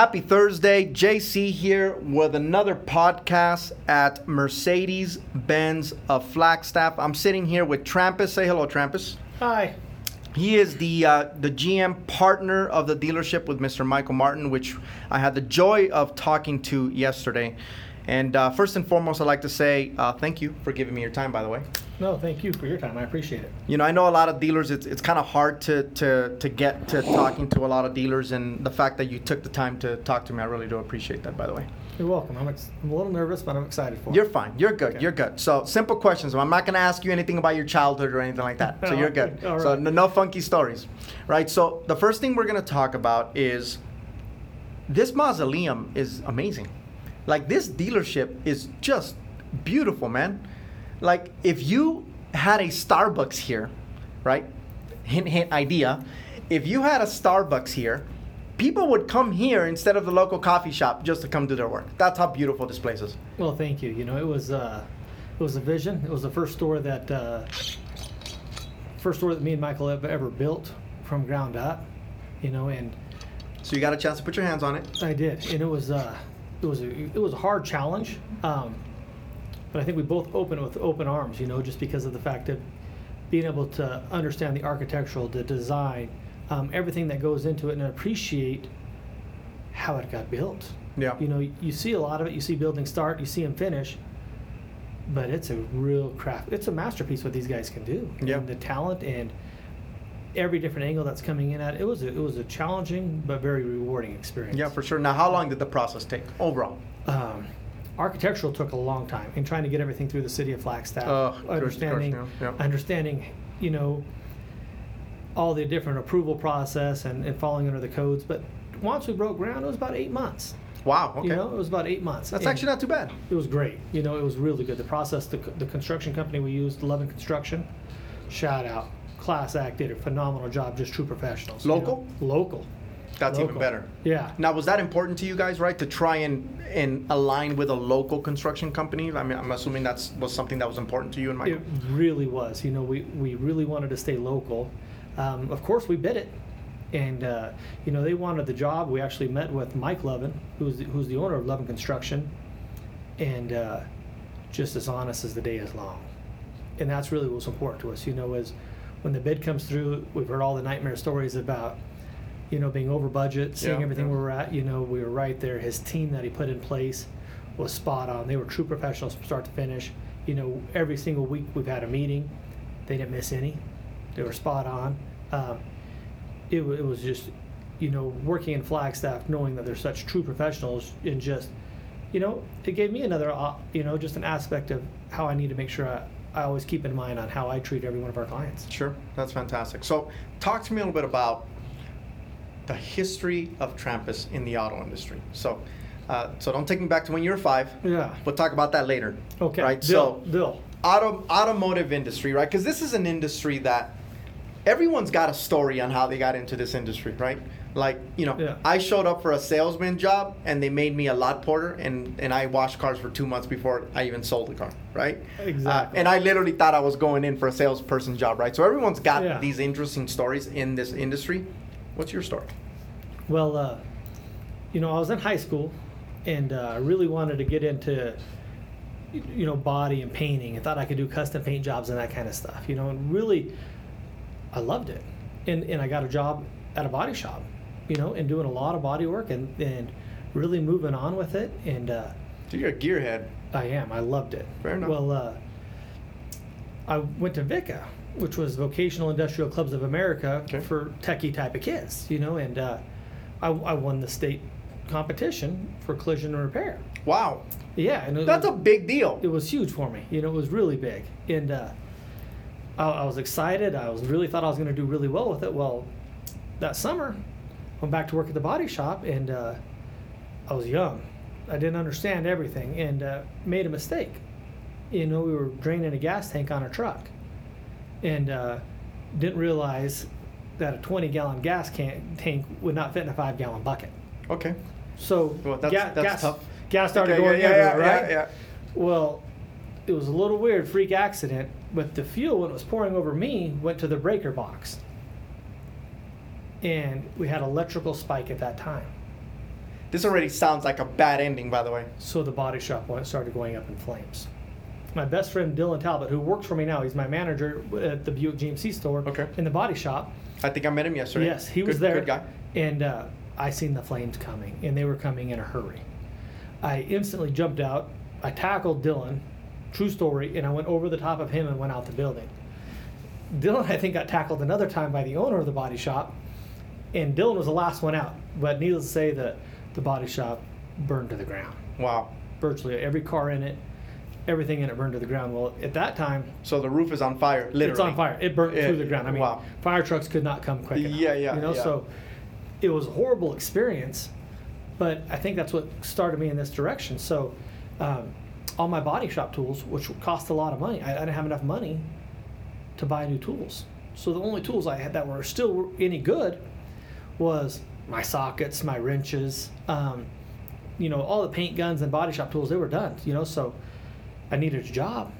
Happy Thursday. JC here with another podcast at Mercedes Benz of Flagstaff. I'm sitting here with Trampus. Say hello, Trampus. Hi. He is the uh, the GM partner of the dealership with Mr. Michael Martin, which I had the joy of talking to yesterday. And uh, first and foremost, I'd like to say uh, thank you for giving me your time, by the way. No, thank you for your time. I appreciate it. You know, I know a lot of dealers, it's, it's kind of hard to, to, to get to talking to a lot of dealers, and the fact that you took the time to talk to me, I really do appreciate that, by the way. You're welcome. I'm, ex- I'm a little nervous, but I'm excited for it. You're fine. You're good. Okay. You're good. So, simple questions. I'm not going to ask you anything about your childhood or anything like that. So, you're good. All So, no, no funky stories. Right? So, the first thing we're going to talk about is this mausoleum is amazing. Like, this dealership is just beautiful, man. Like, if you had a Starbucks here, right? Hint, hint idea. If you had a Starbucks here, people would come here instead of the local coffee shop just to come do their work. That's how beautiful this place is. Well, thank you. You know, it was uh, it was a vision. It was the first store that uh, first store that me and Michael have ever built from ground up. You know, and So you got a chance to put your hands on it. I did, and it was uh, it was a it was a hard challenge. Um, but I think we both opened it with open arms. You know, just because of the fact of being able to understand the architectural, the design, um, everything that goes into it, and appreciate how it got built. Yeah. You know, you see a lot of it. You see buildings start, you see them finish, but it's a real craft. It's a masterpiece what these guys can do. Yeah. And the talent and every different angle that's coming in at it was a, it was a challenging but very rewarding experience. Yeah, for sure. Now, how long did the process take overall? Um, architectural took a long time in trying to get everything through the city of Flagstaff. Uh, of course, understanding, yeah, yeah. understanding, you know, all the different approval process and, and falling under the codes. But once we broke ground, it was about eight months. Wow. Okay. You know, it was about eight months. That's And actually not too bad. It was great. You know, it was really good. The process, the, the construction company we used, Levin Construction, shout out. Class Act did a phenomenal job, just true professionals. you know. Local? Local. That's even Local. better. Yeah. Now, was that important to you guys, right? To try and and align with a local construction company. I mean, I'm assuming that's was something that was important to you and Michael. It really was. You know, we, we really wanted to stay local. Um, of course, we bid it. And, uh, you know, they wanted the job. We actually met with Mike Levin, who's the, who's the owner of Levin Construction, and uh, just as honest as the day is long. And that's really what's important to us, you know, is when the bid comes through, we've heard all the nightmare stories about, you know, being over budget, seeing Yeah, everything yeah. where we're at. You know, we were right there. His team that he put in place was spot on. They were true professionals from start to finish. You know, every single week we've had a meeting. They didn't miss any. They were spot on. Um, it, it was just, you know, working in Flagstaff, knowing that they're such true professionals, and just, you know, it gave me another, uh, you know, just an aspect of how I need to make sure I, I always keep in mind on how I treat every one of our clients. Sure, that's fantastic. So, talk to me a little bit about the history of Trampus in the auto industry. So, uh, so don't take me back to when you were five. Yeah. We'll talk about that later. Okay. Right. Bill, so, Bill. auto automotive industry, right? Because this is an industry that everyone's got a story on how they got into this industry, right? Like, you know, Yeah. I showed up for a salesman job and they made me a lot porter and, and I washed cars for two months before I even sold the car, right? Exactly. Uh, and I literally thought I was going in for a salesperson job, right? So everyone's got Yeah. these interesting stories in this industry. What's your story? Well, uh, you know, I was in high school and uh, I really wanted to get into, you know, body and painting. I thought I could do custom paint jobs and that kind of stuff, you know, and really, I loved it. And, and I got a job at a body shop, you know, and doing a lot of body work and, and really moving on with it. And uh, So you're a gearhead. I am. I loved it. Fair enough. Well, uh, I went to VICA, which was Vocational Industrial Clubs of America Okay. for techie type of kids, you know, and uh, I, I won the state competition for collision and repair. Wow. Yeah, and That's a big deal. it was huge for me. You know, it was really big, and uh, I, I was excited. I was really thought I was going to do really well with it. Well, that summer, went back to work at the body shop, and uh, I was young. I didn't understand everything, and uh, made a mistake. You know, we were draining a gas tank on a truck, and uh, didn't realize that a 20 gallon gas can- tank would not fit in a five gallon bucket. Okay. So Well, that's- ga- that's gas, tough. gas started Okay, going yeah, yeah, everywhere, yeah, right? yeah. Well, it was a little weird, freak accident, but the fuel, when it was pouring over me, went to the breaker box. And we had electrical spike at that time. This already sounds like a bad ending, by the way. So the body shop went, started going up in flames. My best friend Dylan Talbot, who works for me now, he's my manager at the Buick GMC store Okay. in the body shop. I think I met him yesterday. Yes, he was Good- there. Good guy. And uh, I seen the flames coming, and they were coming in a hurry. I instantly jumped out. I tackled Dylan, true story, and I went over the top of him and went out the building. Dylan, I think, got tackled another time by the owner of the body shop, and Dylan was the last one out. But needless to say, the the body shop burned to the ground. Wow. Virtually every car in it, everything in it burned to the ground. Well, at that time, So the roof is on fire, literally. it's on fire. It burned Yeah, to the ground. I mean, wow. fire trucks could not come quick enough. Yeah, yeah, You know, yeah. so it was a horrible experience, but I think that's what started me in this direction. So, um, all my body shop tools, which cost a lot of money, I, I didn't have enough money to buy new tools. So the only tools I had that were still any good was my sockets, my wrenches, um, you know, all the paint guns and body shop tools. They were done. You know, so I needed a job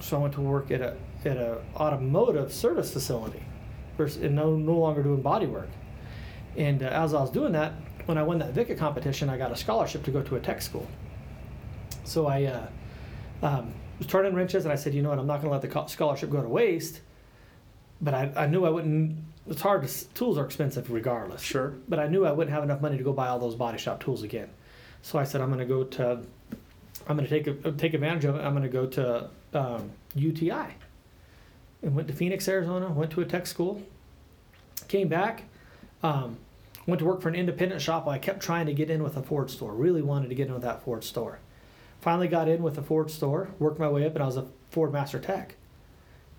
so I went to work at a at a automotive service facility, and no no longer doing body work. And uh, as I was doing that, when I won that VICA competition, I got a scholarship to go to a tech school. So I uh, um, was turning wrenches, and I said, you know what, I'm not going to let the scholarship go to waste. But I, I knew I wouldn't. It's hard. To, tools are expensive regardless. Sure. But I knew I wouldn't have enough money to go buy all those body shop tools again. So I said, I'm going to go to. I'm going to take a, take advantage of it. I'm going to go to um, UTI. And went to Phoenix, Arizona. Went to a tech school. Came back. Um, went to work for an independent shop. I kept trying to get in with a Ford store. Really wanted to get in with that Ford store. Finally got in with the Ford store. Worked my way up, and I was a Ford Master Tech.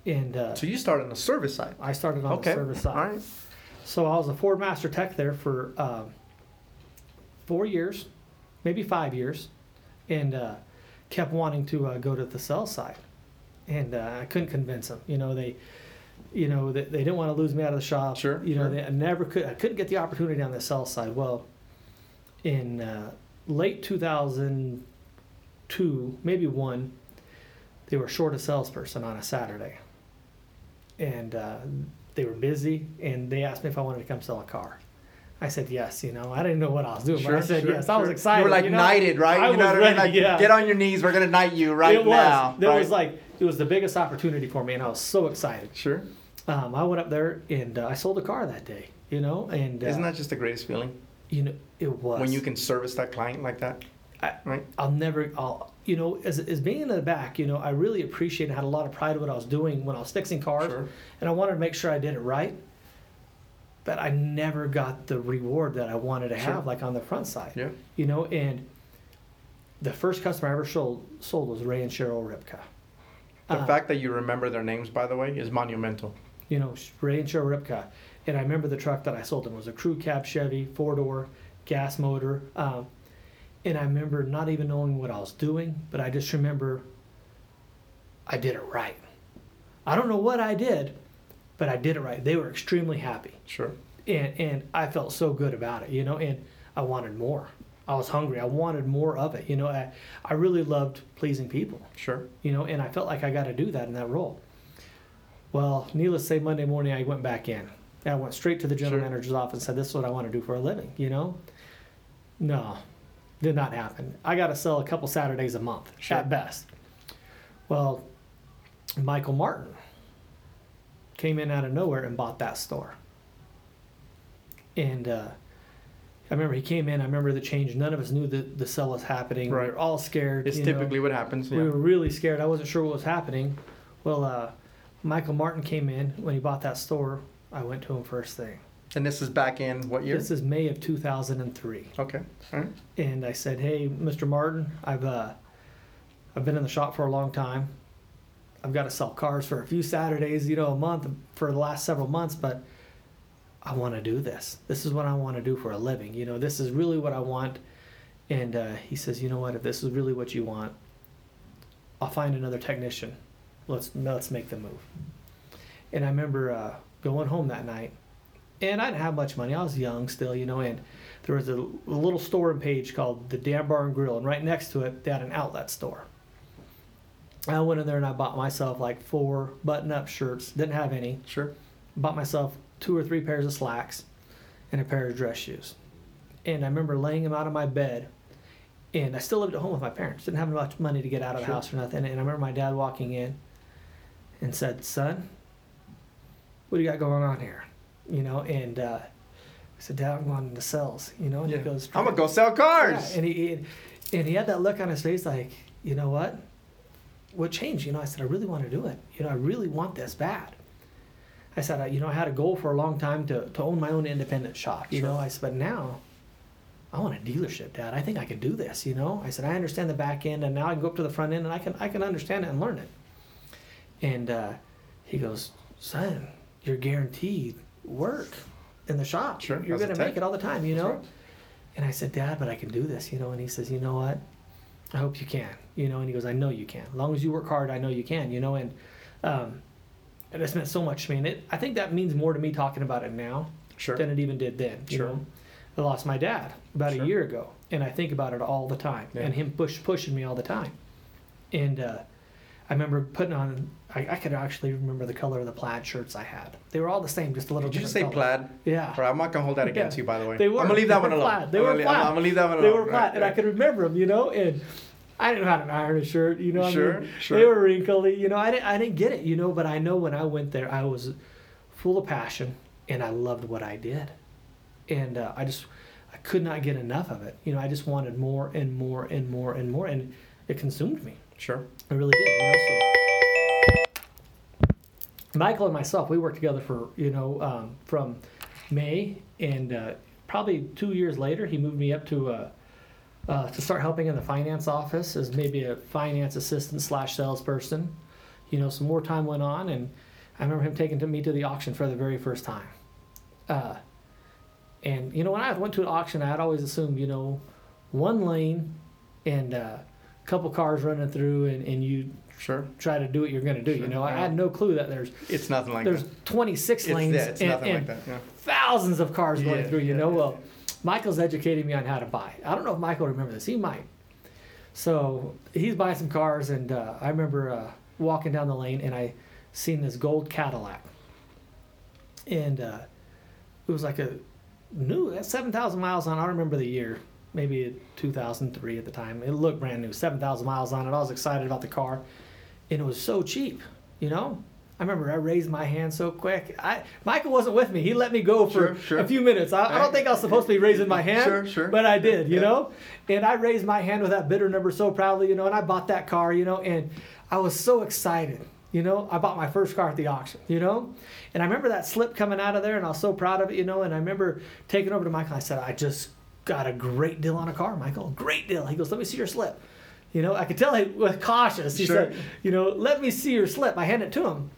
And uh, So you started on the service side. I started on okay. the service side. All right. So I was a Ford Master Tech there for um, four years, maybe five years, and uh, kept wanting to uh, go to the sales side, and uh, I couldn't convince them. You know they, you know they, they didn't want to lose me out of the shop. Sure, You know sure. they I never could. I couldn't get the opportunity on the sales side. Well, in uh, late 2002, maybe one, they were short a salesperson on a Saturday, and uh, they were busy, and they asked me if I wanted to come sell a car. I said yes. You know, I didn't know what I was doing, but I said sure, yes. I was excited. You were like you know? knighted, right? I you know was what I mean? ready, Like, yeah. get on your knees. We're gonna knight you right it was. now. There right? was like it was the biggest opportunity for me, and I was so excited. Sure. Um, I went up there and uh, I sold a car that day. You know, and uh, Isn't that just the greatest feeling you know it was when you can service that client like that? I, Right. I'll never, I'll, you know, as, as being in the back, you know, I really appreciated, had a lot of pride in what I was doing when I was fixing cars, Sure. and I wanted to make sure I did it right. But I never got the reward that I wanted to Sure. have, like on the front side, Yeah. you know. And the first customer I ever sold sold was Ray and Cheryl Ripka. The Uh, fact that you remember their names, by the way, is monumental. you know, Ray and Cheryl Ripka. And I remember the truck that I sold them was a crew cab Chevy, four door, gas motor. Um, and I remember not even knowing what I was doing, but I just remember I did it right. I don't know what I did, but I did it right. They were extremely happy. Sure. And, and I felt so good about it, you know, and I wanted more. I was hungry. I wanted more of it. You know, I, I really loved pleasing people Sure. you know, and I felt like I got to do that in that role. Well, needless to say, Monday morning I went back in. I went straight to the general Sure. manager's office and said, "This is what I want to do for a living." You know, no, did not happen. I got to sell a couple Saturdays a month Sure. at best. Well, Michael Martin came in out of nowhere and bought that store, and uh, I remember he came in. I remember the change. None of us knew that the sell was happening. Right. We were all scared. It's you know typically what happens. Yeah. we were really scared. I wasn't sure what was happening. Well, uh, Michael Martin came in when he bought that store. I went to him first thing. And this is back in what year? This is May of 2003, okay. All right. and I said, "Hey, Mr. Martin, I've uh, I've been in the shop for a long time. I've got to sell cars for a few Saturdays, you know, a month for the last several months, but I want to do this. This is what I want to do for a living. You know, this is really what I want." And uh, he says, "You know what? If this is really what you want, I'll find another technician. Let's let's make the move." And I remember uh, going home that night, and I didn't have much money. I was young still, you know, and there was a, a little store and page called the Dam Bar and Grill, and right next to it, they had an outlet store. I went in there and I bought myself like four button-up shirts. Didn't have any. Sure. Bought myself two or three pairs of slacks, and a pair of dress shoes. and I remember laying them out on my bed. And I still lived at home with my parents. Didn't have much money to get out of the Sure. house or nothing. And I remember my dad walking in and said, "Son, what do you got going on here?" You know, and uh, I said, "Dad, I'm going to cells." You know, and Yeah. he goes, I'm gonna go sell cars. yeah, and he and he had that look on his face like, you know what? What changed? You know, I said, I really want to do it. You know, I really want this bad. I said, I, you know, I had a goal for a long time to, to own my own independent shop. You Sure. know, I said, but now I want a dealership, Dad. I think I can do this. You know, I said, I understand the back end, and now I can go up to the front end, and I can I can understand it and learn it. And uh, he goes, son, you're guaranteed work in the shop. Sure, you're going to make it all the time. You know. right. And I said, Dad, but I can do this, you know. And he says, You know what? I hope you can, you know. And he goes, I know you can. As long as you work hard, I know you can, you know. And um, and it's meant so much to me. And it, I think that means more to me talking about it now Sure. than it even did then. You Sure. know, I lost my dad about Sure. a year ago, and I think about it all the time, Yeah. and him push pushing me all the time. And uh, I remember putting on. I, I could actually remember the color of the plaid shirts I had. They were all the same, just a little. Did you just say color. plaid? Yeah. I'm not gonna hold that against Yeah. you, by the way. They were. I'm gonna leave that one alone. flat. They I'm were leave- I'm gonna leave that one alone. They were Right, flat, and I could remember them, you know. And I didn't know how to iron a shirt, you know. I Sure, mean, sure. They were wrinkly, you know. I didn't, I didn't get it, you know. But I know when I went there, I was full of passion, and I loved what I did, and uh, I just, I could not get enough of it. You know, I just wanted more and more and more and more, and it consumed me. Sure. I really did. Michael and myself, we worked together for you know um, from May, and uh, probably two years later, he moved me up to uh, uh, to start helping in the finance office as maybe a finance assistant slash salesperson. You know, some more time went on, and I remember him taking to me to the auction for the very first time. Uh, and you know, when I went to an auction, I'd always assumed, you know, one lane and uh, couple cars running through, and, and you Sure. try to do what you're going to do. Sure, You know, I had no clue that there's It's nothing like that. there's that. 26 It's, lanes yeah, it's and, nothing and like that. Yeah. thousands of cars going through. You yeah, know, yeah, well, Michael's educating me on how to buy. I don't know if Michael remember this. He might. So he's buying some cars, and uh, I remember uh, walking down the lane, and I seen this gold Cadillac, and uh, it was like a new that's 7,000 miles on. I don't remember the year. Maybe 2003 at the time. It looked brand new, 7,000 miles on it. I was excited about the car, and it was so cheap. You know, I remember I raised my hand so quick. I Michael wasn't with me. He let me go for Sure, sure. a few minutes. I, I don't think I was supposed to be raising my hand, Sure, sure. but I did. You Yeah. know, and I raised my hand with that bidder number so proudly. You know, and I bought that car. You know, and I was so excited. You know, I bought my first car at the auction. You know, and I remember that slip coming out of there, and I was so proud of it. You know, and I remember taking over to Michael. I said, I just got a great deal on a car, Michael. Great deal. He goes, let me see your slip. You know, I could tell he was cautious. He Sure. said, you know, let me see your slip. I hand it to him.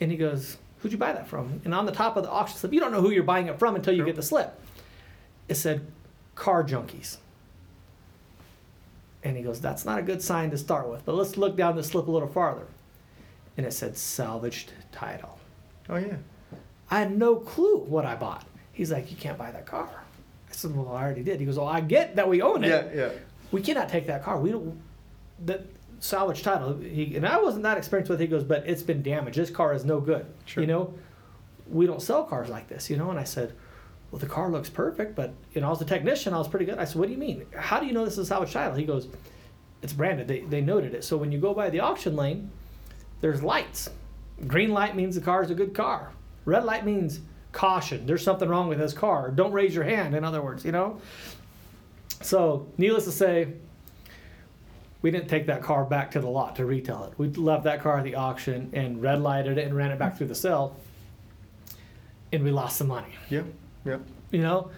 And he goes, Who'd you buy that from? And on the top of the auction slip, you don't know who you're buying it from until you Sure. get the slip. It said, Car Junkies. And he goes, That's not a good sign to start with, but let's look down the slip a little farther. And it said, Salvaged title. Oh yeah. I had no clue what I bought. He's like, You can't buy that car. I said, Well, I already did. He goes, Well, I get that we own it Yeah, yeah. we cannot take that car. We don't. That salvage title. He and I wasn't that experienced with. it. He goes, but it's been damaged. This car is no good. Sure. You know, we don't sell cars like this. You know, and I said, well, the car looks perfect, but you know, I was a technician. I was pretty good. I said, what do you mean? How do you know this is a salvage title? He goes, it's branded. They they noted it. So when you go by the auction lane, there's lights. Green light means the car is a good car. Red light means caution. There's something wrong with this car. Don't raise your hand. In other words, you know. So, needless to say, we didn't take that car back to the lot to retail it. We left that car at the auction and red lighted it and ran it back through the cell, and we lost some money. Yeah. Yeah. You know,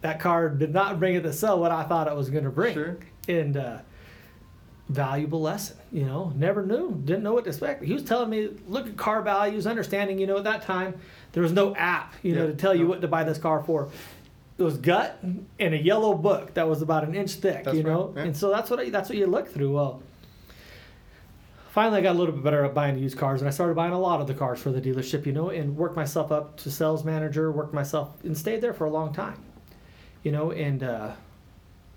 that car did not bring it to sell what I thought it was going to bring. Sure. And uh, valuable lesson. You know, never knew, didn't know what to expect. He was telling me, look at car values, understanding. You know, at that time there was no app, you know, to tell you what to buy this car for. It was gut and a yellow book that was about an inch thick. That's you know, right, yeah. and so that's what I, that's what you look through. Well. Finally, I got a little bit better at buying used cars, and I started buying a lot of the cars for the dealership, you know, and worked myself up to sales manager, worked myself, and stayed there for a long time, you know, and uh,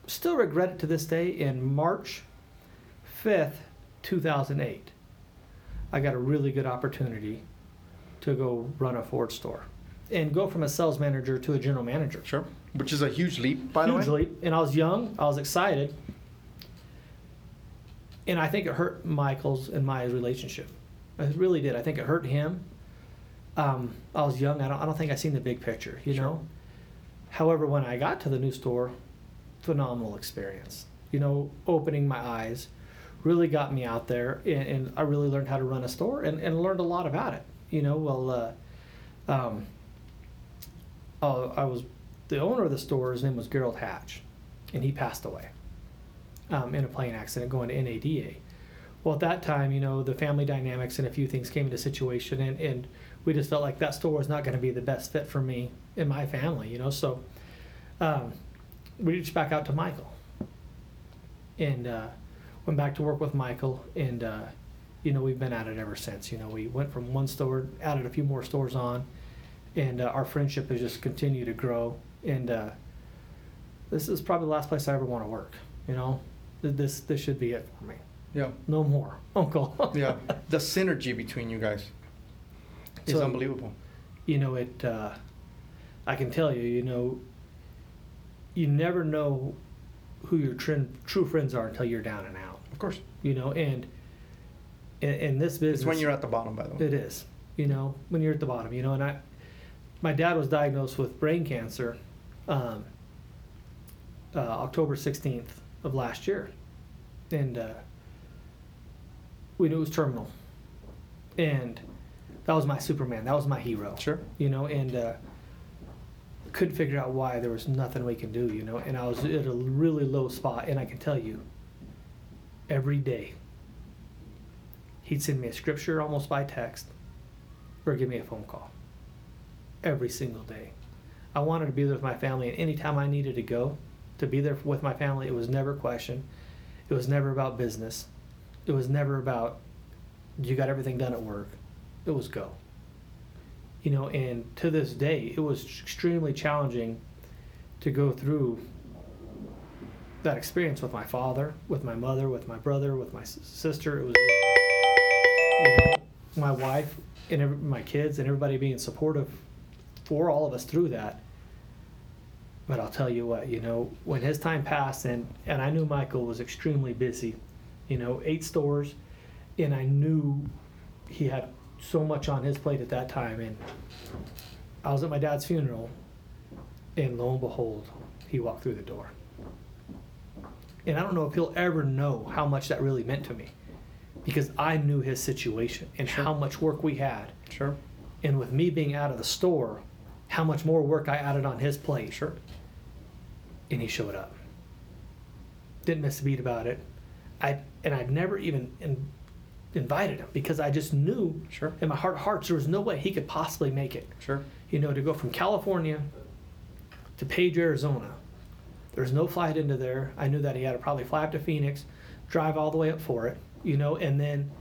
still regret it to this day. In March 5th, 2008, I got a really good opportunity to go run a Ford store and go from a sales manager to a general manager. Sure. which is a huge leap, by the way. huge leap. And I was young. I was excited. And I think it hurt Michael's and my relationship. It really did. I think it hurt him. Um, I was young. I don't, I don't think I seen the big picture, you Sure. know? However, when I got to the new store, phenomenal experience. You know, opening my eyes really got me out there and, and I really learned how to run a store and, and learned a lot about it. You know, well, uh, um, uh, I was the owner of the store. His name was Gerald Hatch, and he passed away um, in a plane accident going to NADA. Well, at that time, you know, the family dynamics and a few things came into situation, and, and we just felt like that store was not going to be the best fit for me and my family, you know. So um, we reached back out to Michael and uh, went back to work with Michael, and uh, you know, we've been at it ever since. You know, we went from one store, added a few more stores on, and uh, our friendship has just continued to grow. And uh, this is probably the last place I ever want to work. You know, this this should be it for me. Yeah. No more, Uncle. Yeah. The synergy between you guys is So- unbelievable. you know it. Uh, I can tell you, you know, you never know who your true friends are until you're down and out. Of course. You know, and in, in this business, It's when you're at the bottom, by the way. It is, you know, when you're at the bottom, you know, and I, my dad was diagnosed with brain cancer, um, uh, October sixteenth of last year, and uh, we knew it was terminal, and that was my Superman, that was my hero, Sure. you know, and uh, couldn't figure out why there was nothing we can do, you know, and I was at a really low spot, and I can tell you, every day, he'd send me a scripture almost by text, or give me a phone call, every single day. I wanted to be there with my family, and anytime I needed to go, to be there with my family, it was never questioned. It was never about business. It was never about you got everything done at work. It was go you know and to this day it was extremely challenging to go through that experience with my father with my mother with my brother with my sister. It was you know my wife and every, my kids and everybody being supportive for all of us through that. But i'll tell you what you know when his time passed and and i knew michael was extremely busy you know eight stores and i knew he had so much on his plate at that time. And I was at my dad's funeral and lo and behold he walked through the door and I don't know if he'll ever know how much that really meant to me because I knew his situation and Sure. how much work we had Sure. and with me being out of the store how much more work I added on his plate Sure. and he showed up didn't miss a beat about it I and I'd never even in, invited him because I just knew Sure. in my heart of hearts there was no way he could possibly make it Sure. you know to go from california to page arizona there's no flight into there. I knew that he had to probably fly up to phoenix drive all the way up for it you know and then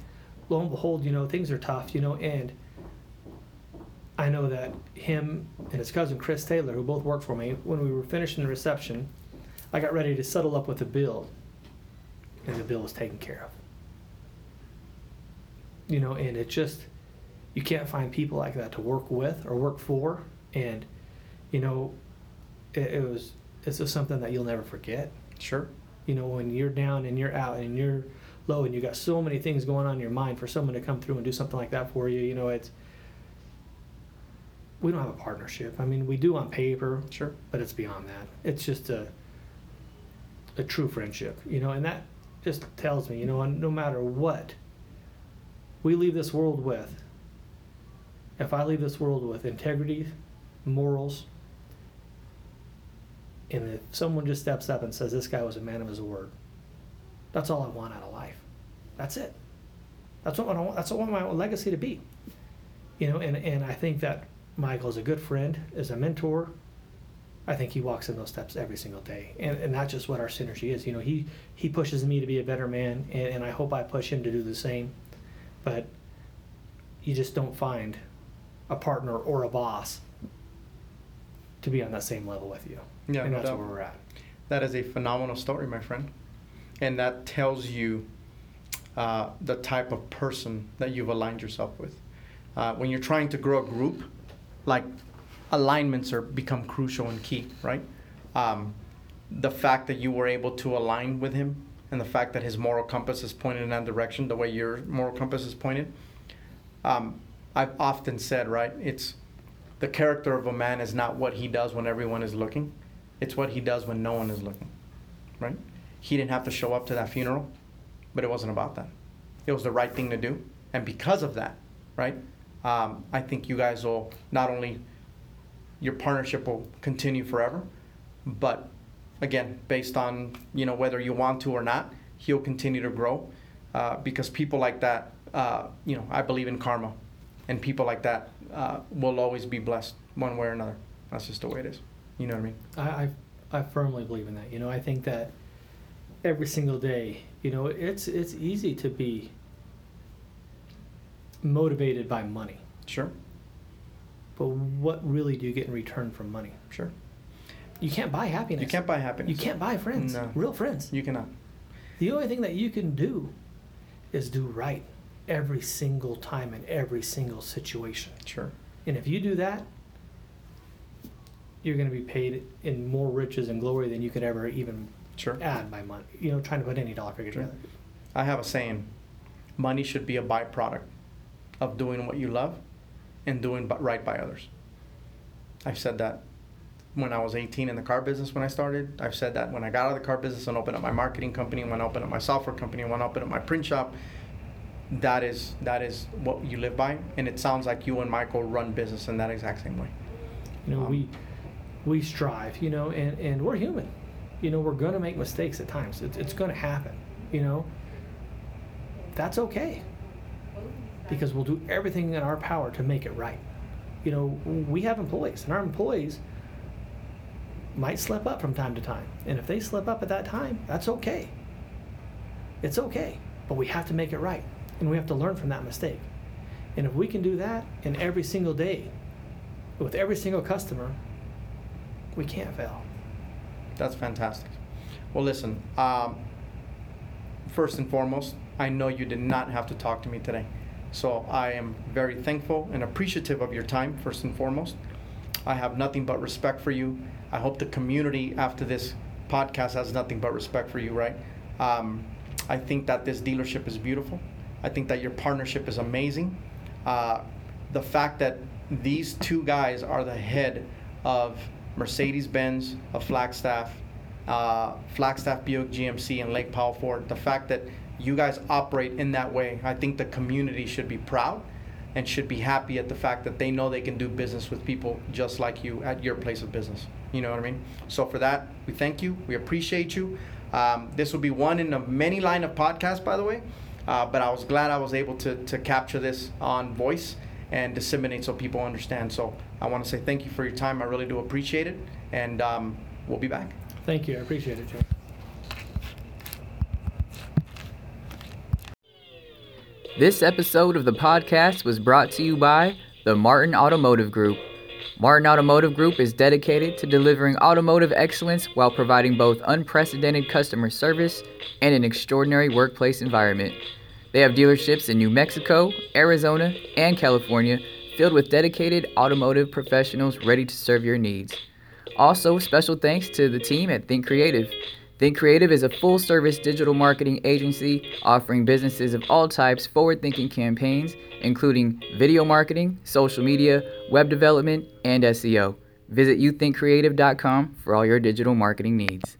lo and behold you know things are tough you know and i know that him and his cousin chris taylor who both worked for me when we were finishing the reception i got ready to settle up with the bill and the bill was taken care of. You know and it just you can't find people like that to work with or work for and you know it, it was it's just something that you'll never forget Sure. you know when you're down and you're out and you're low and you got so many things going on in your mind for someone to come through and do something like that for you you know it's we don't have a partnership i mean we do on paper Sure. but it's beyond that it's just a a true friendship you know and that just tells me you know no matter what we leave this world with if i leave this world with integrity morals and if someone just steps up and says this guy was a man of his word that's all i want out of life. That's it. That's what i want that's what i want my legacy to be. You know and, and i think that michael is a good friend is a mentor. I think he walks in those steps every single day, and, and that's just what our synergy is. You know, he he pushes me to be a better man, and, and I hope I push him to do the same. But you just don't find a partner or a boss to be on that same level with you. Yeah, and no that's doubt. where we're at. That is a phenomenal story, my friend. And that tells you uh, the type of person that you've aligned yourself with. Uh, when you're trying to grow a group, like alignments are become crucial and key, right? um, the fact that you were able to align with him and the fact that his moral compass is pointed in that direction, the way your moral compass is pointed. Um, I've often said, right, it's the character of a man is not what he does when everyone is looking, it's what he does when no one is looking, right? He didn't have to show up to that funeral, but it wasn't about that. It was the right thing to do. And because of that, right, um, I think you guys will not only, your partnership will continue forever, but again, based on you know whether you want to or not, he'll continue to grow uh, because people like that, uh, you know, I believe in karma, and people like that uh, will always be blessed one way or another. That's just the way it is. You know what I mean? I, I, I firmly believe in that. You know, I think that every single day, you know, it's it's easy to be motivated by money, Sure, but what really do you get in return from money? sure. You can't buy happiness. You can't buy happiness. You can't buy friends, No. real friends. You cannot. The only thing that you can do is do right every single time in every single situation. Sure. And if you do that, you're going to be paid in more riches and glory than you could ever even Sure. add by money. You know, trying to put any dollar figure Sure. together. I have a saying: money should be a byproduct of doing what you love and doing right by others. I've said that when I was 18 in the car business when I started. I've said that when I got out of the car business and opened up my marketing company, when I opened up my software company, when I opened up my print shop. That is that is what you live by, and it sounds like you and Michael run business in that exact same way. You know, Um, we we strive, you know, and, and we're human. You know, we're going to make mistakes at times. It's, it's going to happen, you know. That's okay. Because we'll do everything in our power to make it right. You know, we have employees, and our employees might slip up from time to time. And if they slip up at that time, that's okay. It's okay. But we have to make it right. And we have to learn from that mistake. And if we can do that in every single day, with every single customer, we can't fail. That's fantastic. Well, listen. Um, first and foremost, I know you did not have to talk to me today, so I am very thankful and appreciative of your time. First and foremost, I have nothing but respect for you. I hope the community after this podcast has nothing but respect for you. Right? Um, I think that this dealership is beautiful. I think that your partnership is amazing. Uh, the fact that these two guys are the head of Mercedes Benz, of Flagstaff, uh, Flagstaff Buick GMC, and Lake Powell Ford, the fact that you guys operate in that way, I think the community should be proud and should be happy at the fact that they know they can do business with people just like you at your place of business. You know what I mean? So for that, we thank you. We appreciate you. Um, this will be one in a many line of podcasts, by the way. Uh, but I was glad I was able to, to capture this on voice and disseminate so people understand. So I want to say thank you for your time. I really do appreciate it. And um, we'll be back. Thank you. I appreciate it, Joe. This episode of the podcast was brought to you by the Martin Automotive Group. Martin Automotive Group is dedicated to delivering automotive excellence while providing both unprecedented customer service and an extraordinary workplace environment. They have dealerships in New Mexico, Arizona, and California filled with dedicated automotive professionals ready to serve your needs. Also, special thanks to the team at Think Creative. Think Creative is a full service digital marketing agency offering businesses of all types forward thinking campaigns, including video marketing, social media, web development, and SEO. Visit youthinkcreative.com for all your digital marketing needs.